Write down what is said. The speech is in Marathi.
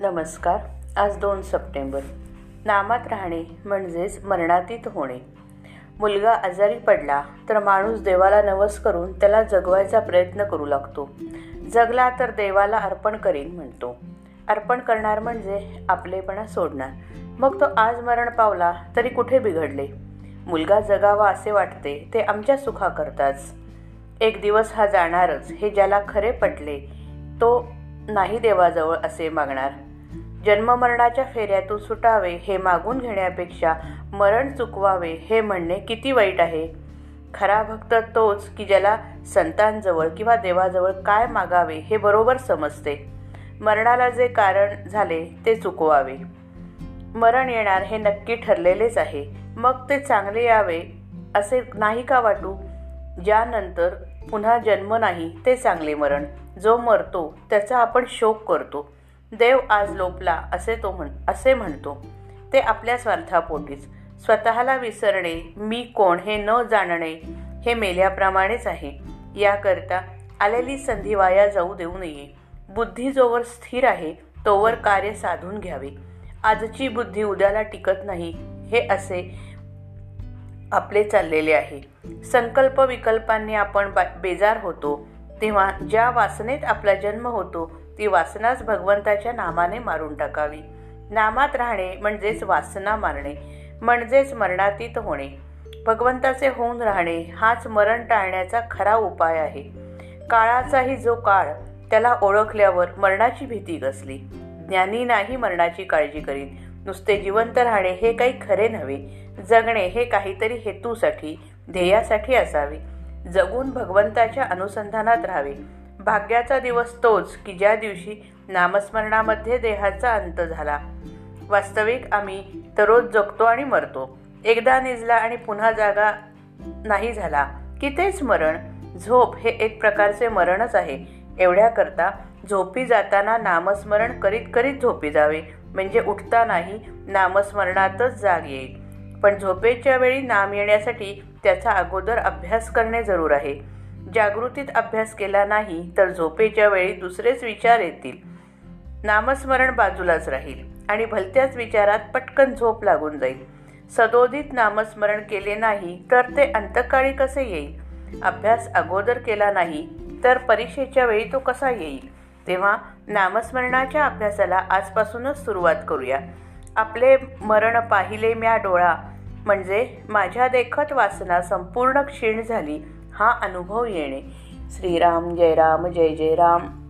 नमस्कार. आज दोन सप्टेंबर. नामात राहणे म्हणजेच मरणातीत होणे. मुलगा आजारी पडला तर माणूस देवाला नवस करून त्याला जगवायचा प्रयत्न करू लागतो. जगला तर देवाला अर्पण करीन म्हणतो. अर्पण करणार म्हणजे आपलेपणा सोडणार. मग तो आज मरण पावला तरी कुठे बिघडले? मुलगा जगावा असे वाटते ते आमच्या सुखाकरताच. एक दिवस हा जाणारच हे ज्याला खरे पटले तो नाही देवाजवळ असे मागणार. जन्ममरणाच्या फेऱ्यातून सुटावे हे मागून घेण्यापेक्षा मरण चुकवावे हे म्हणणे किती वाईट आहे? खरा भक्त तोच की ज्याला संतांजवळ किंवा देवाजवळ काय मागावे हे बरोबर समजते. मरणाला जे कारण झाले ते चुकवावे. मरण येणार हे नक्की ठरलेलेच आहे. मग ते चांगले यावे असे नाही का वाटू? ज्यानंतर पुन्हा जन्म नाही ते चांगले मरण. जो मरतो त्याचा आपण शोक करतो. देव आज लोपला असे तो म्हण असे म्हणतो. ते आपल्या स्वार्थापोटीच. स्वतःला विसरणे मी कोण हे न जाणणे हे मेल्याप्रमाणेच आहे. याकरता आलेली संधी वाया जाऊ देऊ नये. बुद्धी जोवर स्थिर आहे तोवर कार्य साधून घ्यावे. आजची बुद्धी उद्याला टिकत नाही हे असे आपले चाललेले आहे. संकल्प विकल्पांनी आपण बेजार होतो. तेव्हा ज्या वासनेत आपला जन्म होतो ती वासनाच भगवंताच्या नामाने मारून टाकावी. नामात राहणे म्हणजेच वासना मारणे म्हणजेच मरणातीत होणे. भगवंताचे होऊन राहणे हाच मरण टाळण्याचा खरा उपाय आहे. काळाचाही जो काळ त्याला ओळखल्यावर मरणाची भीती गसली ज्ञानी नाही मरणाची काळजी करीत. नुसते जिवंत राहणे हे काही खरे नव्हे. जगणे हे काहीतरी हेतूसाठी ध्येयासाठी असावे. जगून भगवंताच्या अनुसंधानात राहावे. भाग्याचा दिवस तोच की ज्या दिवशी नामस्मरणामध्ये देहाचा अंत झाला. वास्तविक आम्ही तरोज जगतो आणि मरतो. एकदा निजला आणि पुन्हा जागा नाही झाला की तेच मरण. झोप हे एक प्रकारचे मरणच आहे. एवढ्याकरता झोपी जाताना नामस्मरण करीत करीत झोपी जावे. म्हणजे उठतानाही नामस्मरणातच जाग येईल. पण झोपेच्या वेळी नाम येण्यासाठी त्याचा अगोदर अभ्यास करणे जरूर आहे. जागृतीत अभ्यास केला नाही तर झोपेच्या वेळी दुसरेच विचार येतील. नामस्मरण बाजूलाच राहील आणि भलत्याच विचारात पटकन झोप लागून जाईल. सदोदित नामस्मरण केले नाही तर ते अंतकाळी कसे येईल? अभ्यास अगोदर केला नाही तर परीक्षेच्या वेळी तो कसा येईल? तेव्हा नामस्मरणाच्या अभ्यासाला आजपासूनच सुरुवात करूया. आपले मरण पाहिले म्या डोळा. म्हणजे माझ्या देखत वासना संपूर्ण क्षीण झाली हा अनुभव येणे. श्रीराम जय राम जय जय राम.